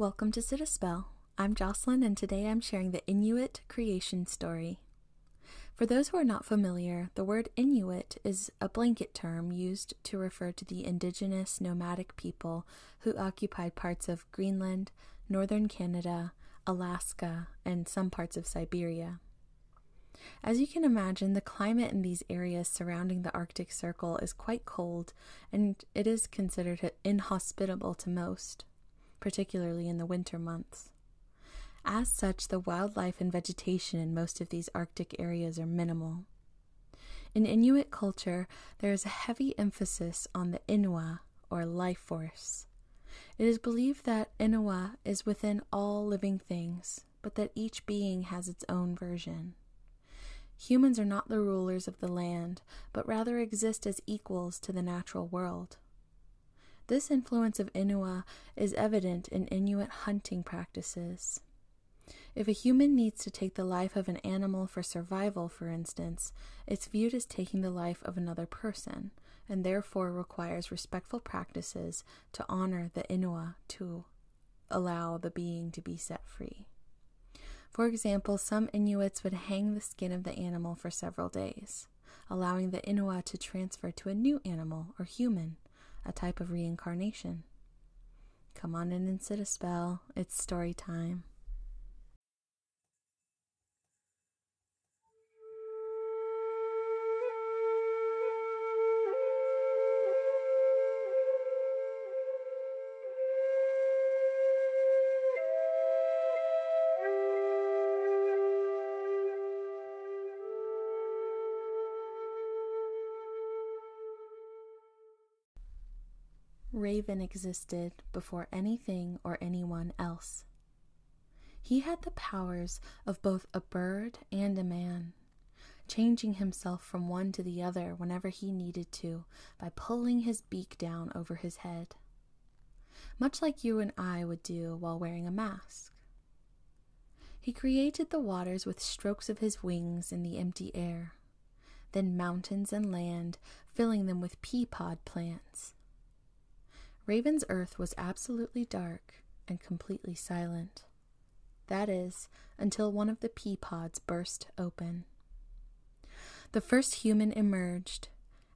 Welcome to Sit a Spell. I'm Jocelyn, and today I'm sharing the Inuit creation story. For those who are not familiar, the word Inuit is a blanket term used to refer to the indigenous nomadic people who occupied parts of Greenland, northern Canada, Alaska, and some parts of Siberia. As you can imagine, the climate in these areas surrounding the Arctic Circle is quite cold, and it is considered inhospitable to most, particularly in the winter months. As such, the wildlife and vegetation in most of these Arctic areas are minimal. In Inuit culture, there is a heavy emphasis on the Inua, or life force. It is believed that Inua is within all living things, but that each being has its own version. Humans are not the rulers of the land, but rather exist as equals to the natural world. This influence of Inua is evident in Inuit hunting practices. If a human needs to take the life of an animal for survival, for instance, it's viewed as taking the life of another person, and therefore requires respectful practices to honor the Inua to allow the being to be set free. For example, some Inuits would hang the skin of the animal for several days, allowing the Inua to transfer to a new animal or human, a type of reincarnation. Come on in and sit a spell. It's story time. Raven existed before anything or anyone else. He had the powers of both a bird and a man, changing himself from one to the other whenever he needed to by pulling his beak down over his head, much like you and I would do while wearing a mask. He created the waters with strokes of his wings in the empty air, then mountains and land, filling them with pea pod plants Raven's earth was absolutely dark and completely silent. That is, until one of the pea pods burst open. The first human emerged.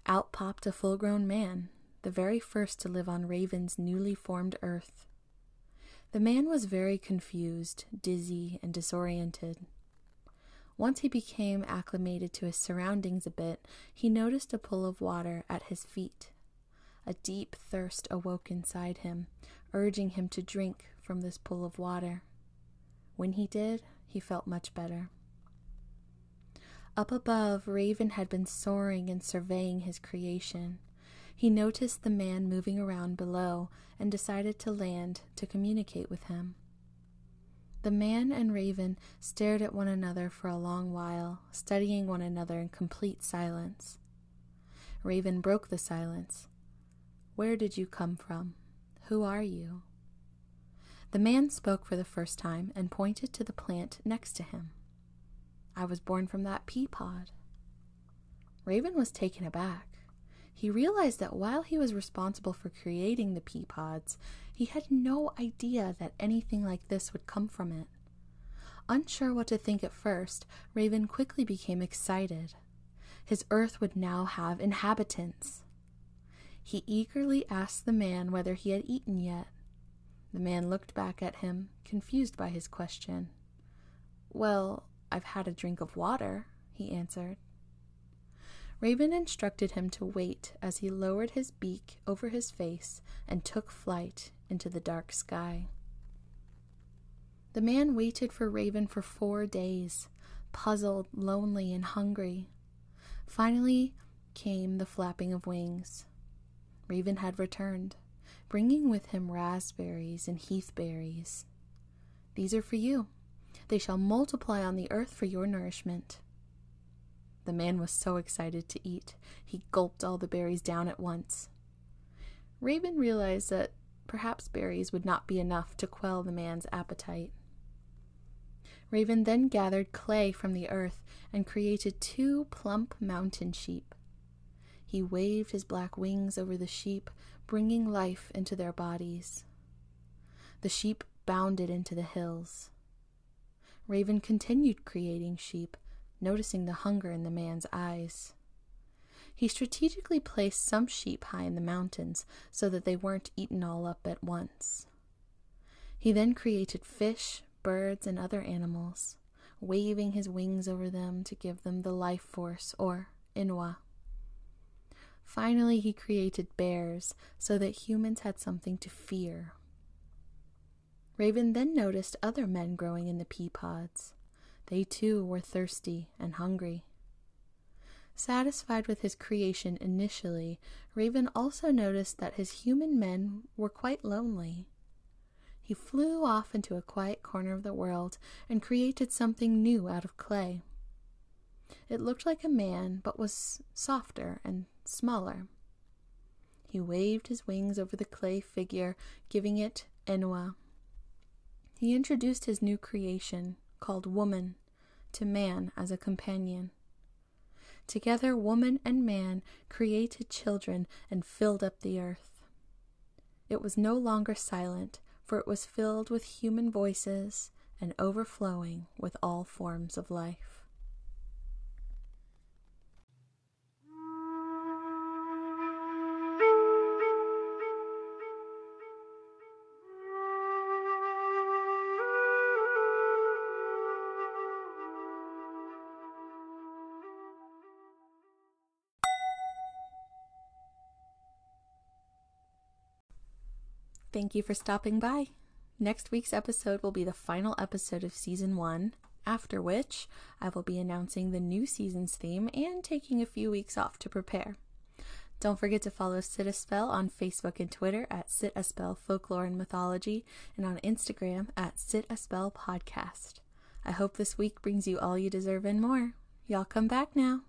Out popped a full grown man, the very first to live on Raven's newly formed earth. The man was very confused, dizzy, and disoriented. Once he became acclimated to his surroundings a bit, he noticed a pool of water at his feet. A deep thirst awoke inside him, urging him to drink from this pool of water. When he did, he felt much better. Up above, Raven had been soaring and surveying his creation. He noticed the man moving around below and decided to land to communicate with him. The man and Raven stared at one another for a long while, studying one another in complete silence. Raven broke the silence. Where did you come from? Who are you? The man spoke for the first time and pointed to the plant next to him. I was born from that pea pod. Raven was taken aback. He realized that while he was responsible for creating the pea pods, he had no idea that anything like this would come from it. Unsure what to think at first, Raven quickly became excited. His earth would now have inhabitants. He eagerly asked the man whether he had eaten yet. The man looked back at him, confused by his question. Well, I've had a drink of water, he answered. Raven instructed him to wait as he lowered his beak over his face and took flight into the dark sky. The man waited for Raven for four days, puzzled, lonely, and hungry. Finally came the flapping of wings. Raven had returned, bringing with him raspberries and heathberries. These are for you. They shall multiply on the earth for your nourishment. The man was so excited to eat, he gulped all the berries down at once. Raven realized that perhaps berries would not be enough to quell the man's appetite. Raven then gathered clay from the earth and created two plump mountain sheep. He waved his black wings over the sheep, bringing life into their bodies. The sheep bounded into the hills. Raven continued creating sheep, noticing the hunger in the man's eyes. He strategically placed some sheep high in the mountains so that they weren't eaten all up at once. He then created fish, birds, and other animals, waving his wings over them to give them the life force, or Inua. Finally, he created bears so that humans had something to fear. Raven then noticed other men growing in the pea pods. They too were thirsty and hungry. Satisfied with his creation initially, Raven also noticed that his human men were quite lonely. He flew off into a quiet corner of the world and created something new out of clay. It looked like a man, but was softer and smaller. He waved his wings over the clay figure, giving it Inua. He introduced his new creation, called Woman, to man as a companion. Together, woman and man created children and filled up the earth. It was no longer silent, for it was filled with human voices and overflowing with all forms of life. Thank you for stopping by. Next week's episode will be the final episode of season one, after which I will be announcing the new season's theme and taking a few weeks off to prepare. Don't forget to follow Sit a Spell on Facebook and Twitter at Sit a Spell Folklore and Mythology and on Instagram at Sit a Spell Podcast. I hope this week brings you all you deserve and more. Y'all come back now.